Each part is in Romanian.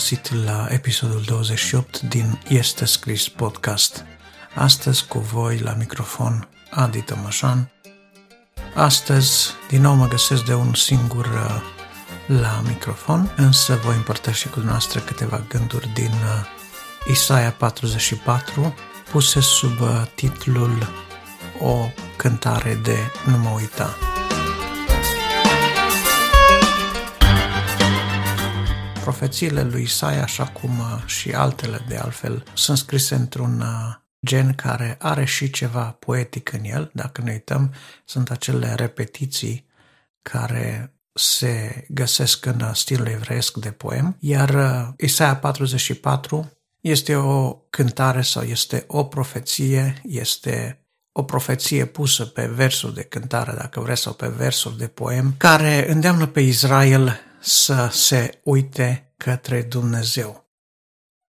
găsit la episodul 28 din Este Scris Podcast. Astăzi cu voi la microfon Adi Tămășan. Astăzi din nou mă găsesc de un singur uh, la microfon, însă voi împărtăși cu noastră câteva gânduri din uh, Isaia 44, puse sub uh, titlul O cântare de nu mă uita. Profețiile lui Isaia, așa cum uh, și altele de altfel, sunt scrise într-un uh, gen care are și ceva poetic în el. Dacă ne uităm, sunt acele repetiții care se găsesc în uh, stilul evreiesc de poem, iar Isaia 44 este o cântare sau este o profeție, este o profeție pusă pe versuri de cântare, dacă vreți, sau pe versuri de poem, care îndeamnă pe Israel să se uite către Dumnezeu,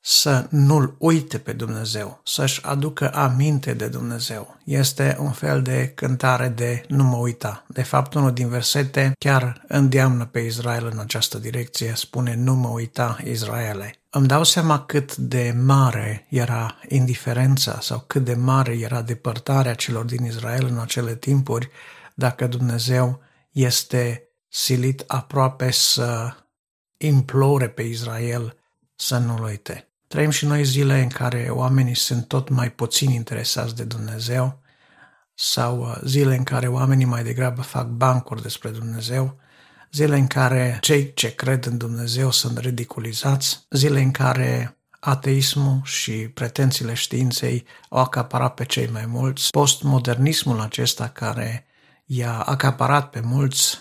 să nu-L uite pe Dumnezeu, să-și aducă aminte de Dumnezeu. Este un fel de cântare de nu mă uita. De fapt, unul din versete chiar îndeamnă pe Israel în această direcție, spune nu mă uita Israele. Îmi dau seama cât de mare era indiferența sau cât de mare era depărtarea celor din Israel în acele timpuri dacă Dumnezeu este silit aproape să implore pe Israel să nu-L uite. Trăim și noi zile în care oamenii sunt tot mai puțin interesați de Dumnezeu sau uh, zile în care oamenii mai degrabă fac bancuri despre Dumnezeu, zile în care cei ce cred în Dumnezeu sunt ridiculizați, zile în care ateismul și pretențiile științei au acaparat pe cei mai mulți, postmodernismul acesta care i-a acaparat pe mulți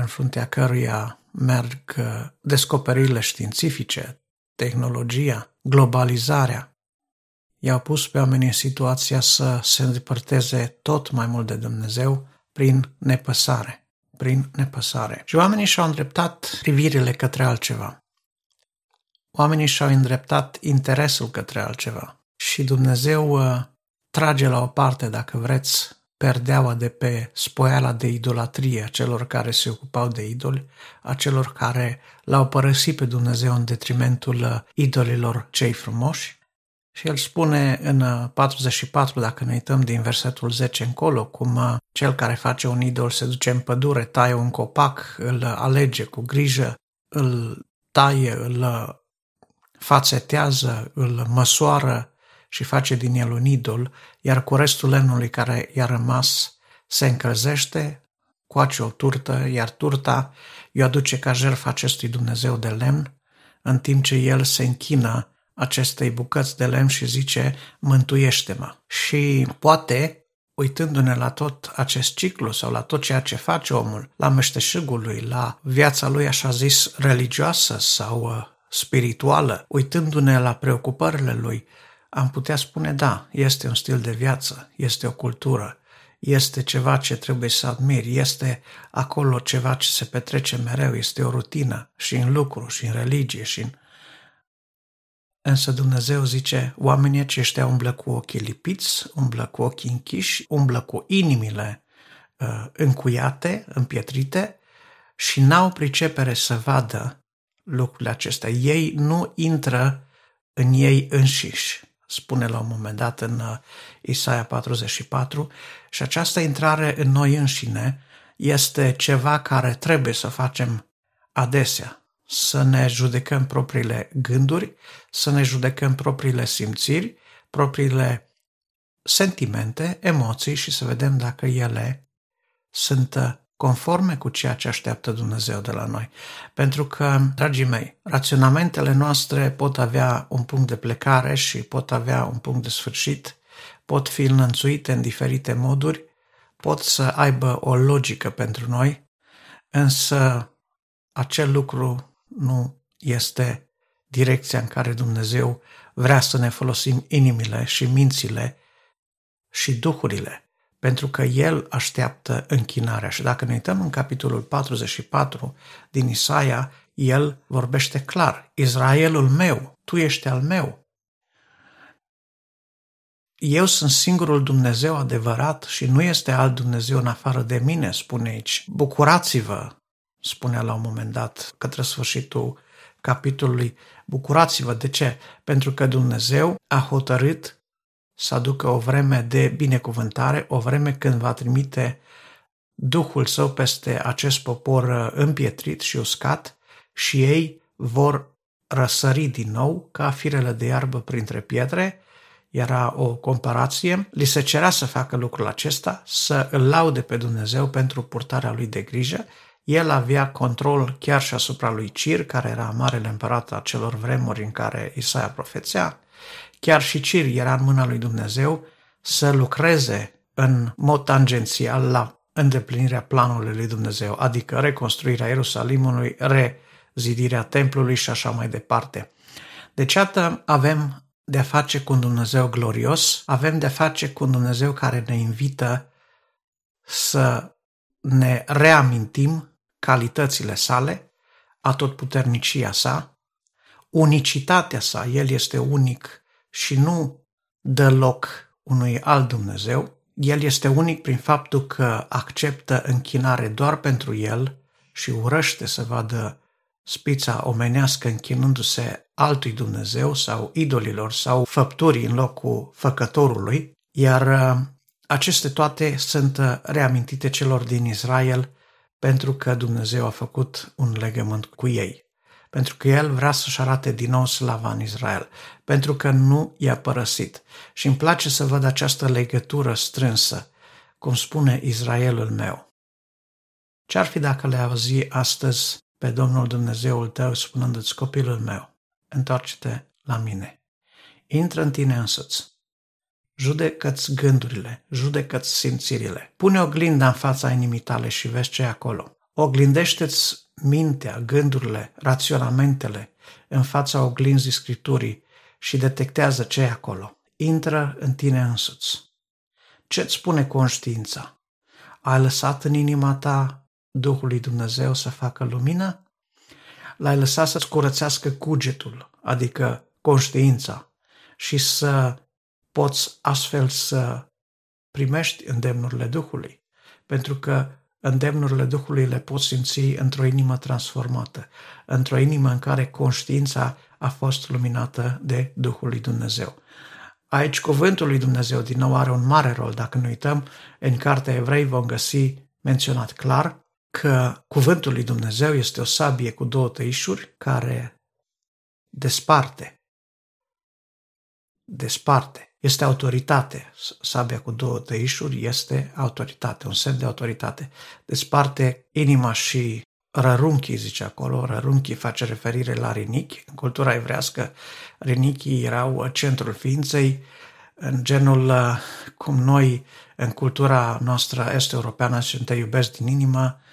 în fruntea căruia merg uh, descoperirile științifice, tehnologia, globalizarea, i-au pus pe oameni în situația să se îndepărteze tot mai mult de Dumnezeu prin nepăsare, prin nepăsare. Și oamenii și-au îndreptat privirile către altceva. Oamenii și-au îndreptat interesul către altceva. Și Dumnezeu uh, trage la o parte, dacă vreți, perdeaua de pe spoiala de idolatrie a celor care se ocupau de idoli, a celor care l-au părăsit pe Dumnezeu în detrimentul uh, idolilor cei frumoși. Și el spune în 44, uh, dacă ne uităm din versetul 10 încolo, cum uh, cel care face un idol se duce în pădure, taie un copac, îl alege cu grijă, îl taie, îl fațetează, îl măsoară, și face din el un idol, iar cu restul lemnului care i-a rămas se încălzește, coace o turtă, iar turta i-o aduce ca jertfă acestui Dumnezeu de lemn, în timp ce el se închină acestei bucăți de lemn și zice, mântuiește-mă. Și poate, uitându-ne la tot acest ciclu sau la tot ceea ce face omul, la meșteșugul lui, la viața lui așa zis religioasă sau uh, spirituală, uitându-ne la preocupările lui, am putea spune da, este un stil de viață, este o cultură, este ceva ce trebuie să admiri, este acolo ceva ce se petrece mereu, este o rutină și în lucru, și în religie, și în... Însă Dumnezeu zice, oamenii aceștia umblă cu ochii lipiți, umblă cu ochii închiși, umblă cu inimile uh, încuiate, împietrite și n-au pricepere să vadă lucrurile acestea. Ei nu intră în ei înșiși spune la un moment dat în uh, Isaia 44, și această intrare în noi înșine este ceva care trebuie să facem adesea, să ne judecăm propriile gânduri, să ne judecăm propriile simțiri, propriile sentimente, emoții și să vedem dacă ele sunt uh, conforme cu ceea ce așteaptă Dumnezeu de la noi. Pentru că, dragii mei, raționamentele noastre pot avea un punct de plecare și pot avea un punct de sfârșit, pot fi înlănțuite în diferite moduri, pot să aibă o logică pentru noi, însă acel lucru nu este direcția în care Dumnezeu vrea să ne folosim inimile și mințile și duhurile pentru că el așteaptă închinarea. Și dacă ne uităm în capitolul 44 din Isaia, el vorbește clar, Israelul meu, tu ești al meu. Eu sunt singurul Dumnezeu adevărat și nu este alt Dumnezeu în afară de mine, spune aici. Bucurați-vă, spunea la un moment dat, către sfârșitul capitolului Bucurați-vă. De ce? Pentru că Dumnezeu a hotărât să aducă o vreme de binecuvântare, o vreme când va trimite Duhul Său peste acest popor împietrit și uscat și ei vor răsări din nou ca firele de iarbă printre pietre, era o comparație, li se cerea să facă lucrul acesta, să îl laude pe Dumnezeu pentru purtarea lui de grijă. El avea control chiar și asupra lui Cir, care era marele împărat a celor vremuri în care Isaia profețea. Chiar și Cir era în mâna lui Dumnezeu să lucreze în mod tangențial la îndeplinirea planului lui Dumnezeu, adică reconstruirea Ierusalimului, rezidirea templului și așa mai departe. Deci, iată, avem de-a face cu un Dumnezeu glorios, avem de-a face cu un Dumnezeu care ne invită să ne reamintim calitățile sale, atotputernicia sa, unicitatea sa, El este unic și nu dă loc unui alt Dumnezeu, El este unic prin faptul că acceptă închinare doar pentru El și urăște să vadă spița omenească închinându-se altui Dumnezeu sau idolilor sau făpturii în locul făcătorului, iar uh, aceste toate sunt uh, reamintite celor din Israel pentru că Dumnezeu a făcut un legământ cu ei. Pentru că El vrea să-și arate din nou slava în Israel. Pentru că nu i-a părăsit. Și îmi place să văd această legătură strânsă, cum spune Israelul meu. Ce-ar fi dacă le auzi astăzi pe Domnul Dumnezeul tău spunându-ți copilul meu, întoarce-te la mine. Intră în tine însuți. Judecă-ți gândurile, judecă-ți simțirile. Pune oglinda în fața inimii tale și vezi ce e acolo. Oglindește-ți mintea, gândurile, raționamentele în fața oglinzii Scripturii și detectează ce e acolo. Intră în tine însuți. Ce-ți spune conștiința? Ai lăsat în inima ta Duhului Dumnezeu să facă lumină? L-ai lăsat să-ți curățească cugetul, adică conștiința, și să poți astfel să primești îndemnurile Duhului, pentru că îndemnurile Duhului le poți simți într-o inimă transformată, într-o inimă în care conștiința a fost luminată de Duhul lui Dumnezeu. Aici cuvântul lui Dumnezeu din nou are un mare rol. Dacă ne uităm în Cartea Evrei vom găsi menționat clar că cuvântul lui Dumnezeu este o sabie cu două tăișuri care desparte. Desparte. Este autoritate. Sabia cu două tăișuri este autoritate, un semn de autoritate. Desparte inima și rărunchii, zice acolo, rărunchii face referire la rinichi. În cultura evrească, rinichii erau centrul ființei, în genul cum noi, în cultura noastră est-europeană, și te iubesc din inimă, Uh,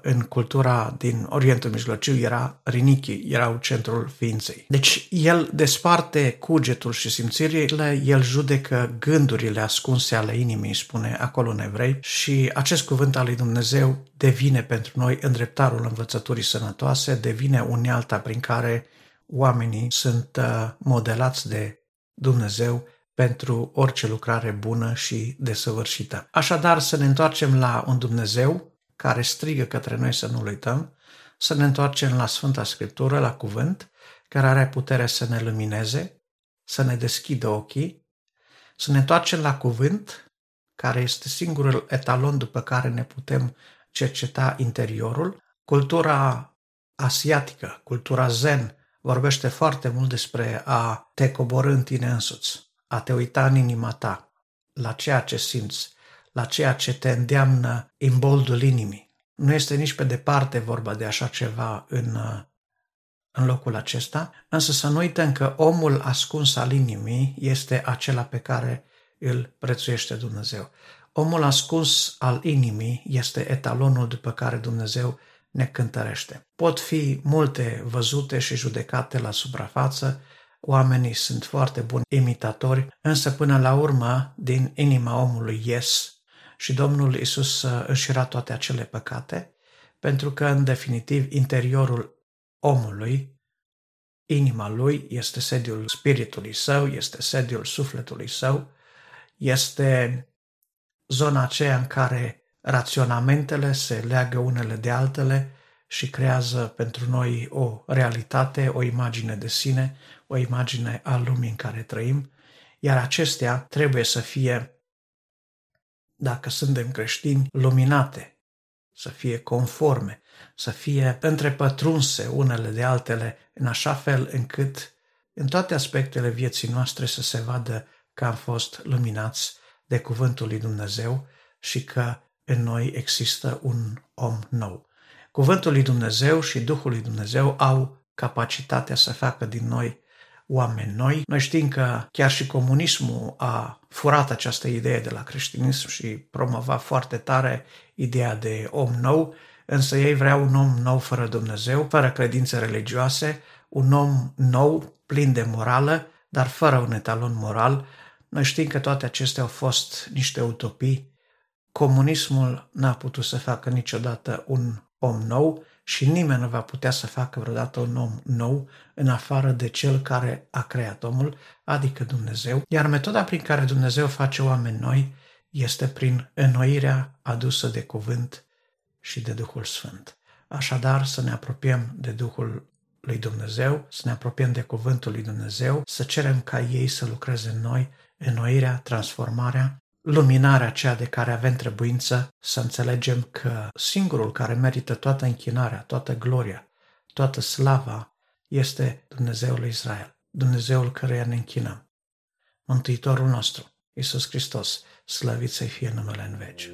în cultura din Orientul Mijlociu era rinichii, erau centrul ființei. Deci el desparte cugetul și simțirile, el judecă gândurile ascunse ale inimii, spune acolo în evrei, și acest cuvânt al lui Dumnezeu devine pentru noi îndreptarul învățăturii sănătoase, devine unealta prin care oamenii sunt uh, modelați de Dumnezeu pentru orice lucrare bună și desăvârșită. Așadar, să ne întoarcem la un Dumnezeu care strigă către noi să nu-L uităm, să ne întoarcem la Sfânta Scriptură, la cuvânt, care are putere să ne lumineze, să ne deschidă ochii, să ne întoarcem la cuvânt, care este singurul etalon după care ne putem cerceta interiorul. Cultura asiatică, cultura zen, vorbește foarte mult despre a te coborâ în tine însuți, a te uita în inima ta, la ceea ce simți, la ceea ce te îndeamnă imboldul inimii. Nu este nici pe departe vorba de așa ceva în, în locul acesta, însă să nu uităm că omul ascuns al inimii este acela pe care îl prețuiește Dumnezeu. Omul ascuns al inimii este etalonul după care Dumnezeu ne cântărește. Pot fi multe văzute și judecate la suprafață, oamenii sunt foarte buni imitatori, însă până la urmă, din inima omului ies și Domnul Isus își era toate acele păcate, pentru că, în definitiv, interiorul omului, inima lui, este sediul spiritului său, este sediul sufletului său, este zona aceea în care raționamentele se leagă unele de altele și creează pentru noi o realitate, o imagine de sine, o imagine a lumii în care trăim, iar acestea trebuie să fie, dacă suntem creștini, luminate, să fie conforme, să fie întrepătrunse unele de altele, în așa fel încât în toate aspectele vieții noastre să se vadă că am fost luminați de Cuvântul lui Dumnezeu și că în noi există un om nou. Cuvântul lui Dumnezeu și Duhul lui Dumnezeu au capacitatea să facă din noi oameni noi. Noi știm că chiar și comunismul a furat această idee de la creștinism și promova foarte tare ideea de om nou, însă ei vreau un om nou fără Dumnezeu, fără credințe religioase, un om nou, plin de morală, dar fără un etalon moral. Noi știm că toate acestea au fost niște utopii. Comunismul n-a putut să facă niciodată un om nou și nimeni nu va putea să facă vreodată un om nou în afară de cel care a creat omul, adică Dumnezeu. Iar metoda prin care Dumnezeu face oameni noi este prin înnoirea adusă de cuvânt și de Duhul Sfânt. Așadar, să ne apropiem de Duhul lui Dumnezeu, să ne apropiem de Cuvântul lui Dumnezeu, să cerem ca ei să lucreze în noi, înnoirea, transformarea luminarea aceea de care avem trebuință să înțelegem că singurul care merită toată închinarea, toată gloria, toată slava este Dumnezeul lui Israel, Dumnezeul căruia ne închinăm. Mântuitorul nostru, Isus Hristos, slăvit să fie numele în veci.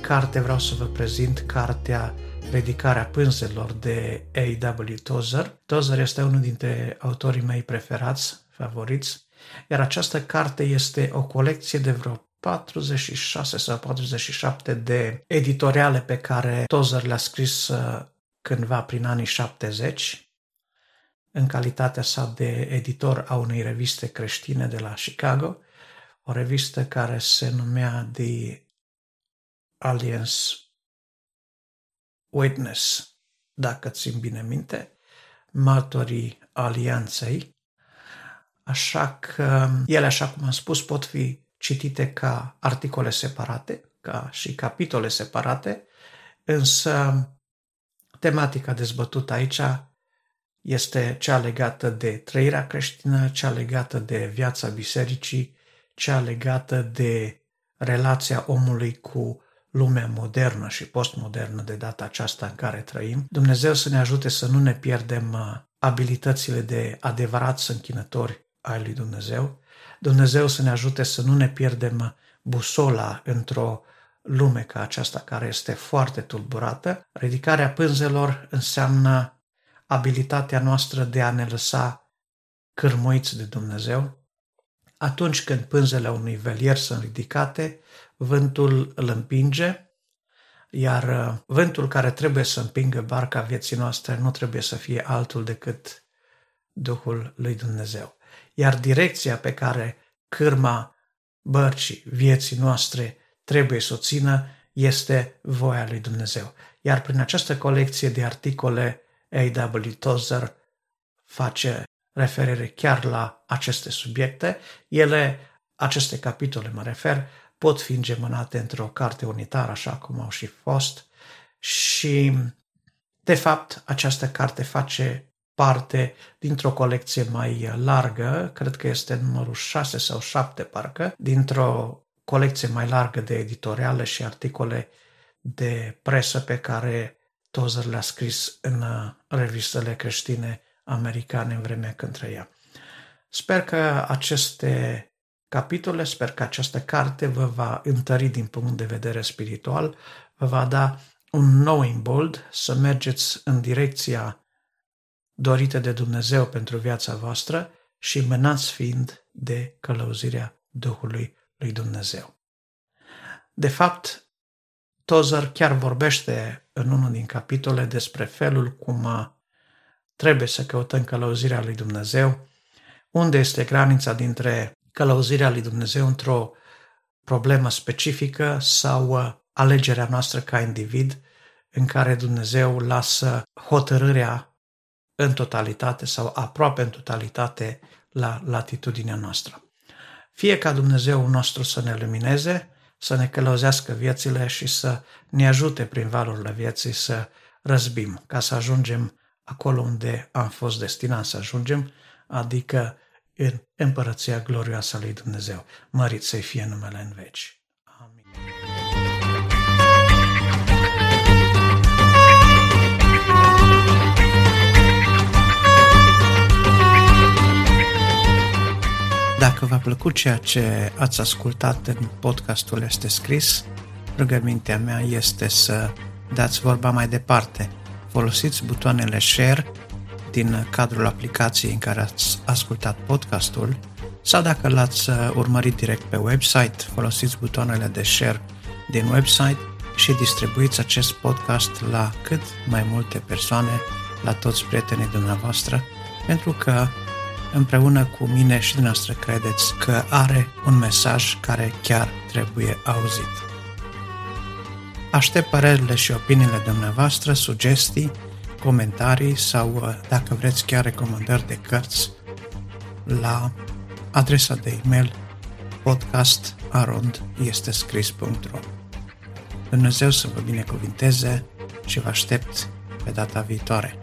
Carte vreau să vă prezint cartea Ridicarea pânzelor de A.W. Tozer. Tozer este unul dintre autorii mei preferați, favoriți, iar această carte este o colecție de vreo 46 sau 47 de editoriale pe care Tozer le-a scris uh, cândva prin anii 70, în calitatea sa de editor a unei reviste creștine de la Chicago, o revistă care se numea The Alliance Witness, dacă țin bine minte, martorii alianței, așa că ele, așa cum am spus, pot fi citite ca articole separate, ca și capitole separate, însă tematica dezbătută aici este cea legată de trăirea creștină, cea legată de viața bisericii, cea legată de relația omului cu lumea modernă și postmodernă de data aceasta în care trăim, Dumnezeu să ne ajute să nu ne pierdem uh, abilitățile de adevărați închinători ai lui Dumnezeu, Dumnezeu să ne ajute să nu ne pierdem uh, busola într-o lume ca aceasta care este foarte tulburată. Ridicarea pânzelor înseamnă abilitatea noastră de a ne lăsa cârmuiți de Dumnezeu. Atunci când pânzele unui velier sunt ridicate, vântul îl împinge, iar uh, vântul care trebuie să împingă barca vieții noastre nu trebuie să fie altul decât Duhul lui Dumnezeu. Iar direcția pe care cârma bărcii vieții noastre trebuie să o țină este voia lui Dumnezeu. Iar prin această colecție de articole, A.W. Tozer face referire chiar la aceste subiecte. Ele, aceste capitole mă refer, pot fi îngemânate într-o carte unitară, așa cum au și fost. Și, de fapt, această carte face parte dintr-o colecție mai largă, cred că este numărul 6 sau 7 parcă, dintr-o colecție mai largă de editoriale și articole de presă pe care Tozer le-a scris în revistele creștine americane în vremea când trăia. Sper că aceste capitole. Sper că această carte vă va întări din punct de vedere spiritual, vă va da un nou imbold să mergeți în direcția dorită de Dumnezeu pentru viața voastră și mânați fiind de călăuzirea Duhului lui Dumnezeu. De fapt, Tozer chiar vorbește în unul din capitole despre felul cum trebuie să căutăm călăuzirea lui Dumnezeu, unde este granița dintre călăuzirea lui Dumnezeu într-o problemă specifică sau uh, alegerea noastră ca individ în care Dumnezeu lasă hotărârea în totalitate sau aproape în totalitate la latitudinea noastră. Fie ca Dumnezeu nostru să ne lumineze, să ne călăuzească viețile și să ne ajute prin valurile vieții să răzbim, ca să ajungem acolo unde am fost destinați să ajungem, adică în împărăția glorioasă a lui Dumnezeu. Mărit să-i fie numele în veci. Amin. Dacă v-a plăcut ceea ce ați ascultat în podcastul Este Scris, rugămintea mea este să dați vorba mai departe. Folosiți butoanele share din cadrul aplicației în care ați ascultat podcastul sau dacă l-ați uh, urmărit direct pe website, folosiți butoanele de share din website și distribuiți acest podcast la cât mai multe persoane, la toți prietenii dumneavoastră, pentru că împreună cu mine și dumneavoastră credeți că are un mesaj care chiar trebuie auzit. Aștept părerile și opiniile dumneavoastră, sugestii, comentarii sau, uh, dacă vreți, chiar recomandări de cărți la adresa de e-mail podcastarondestescris.ro Dumnezeu să vă binecuvinteze și vă aștept pe data viitoare.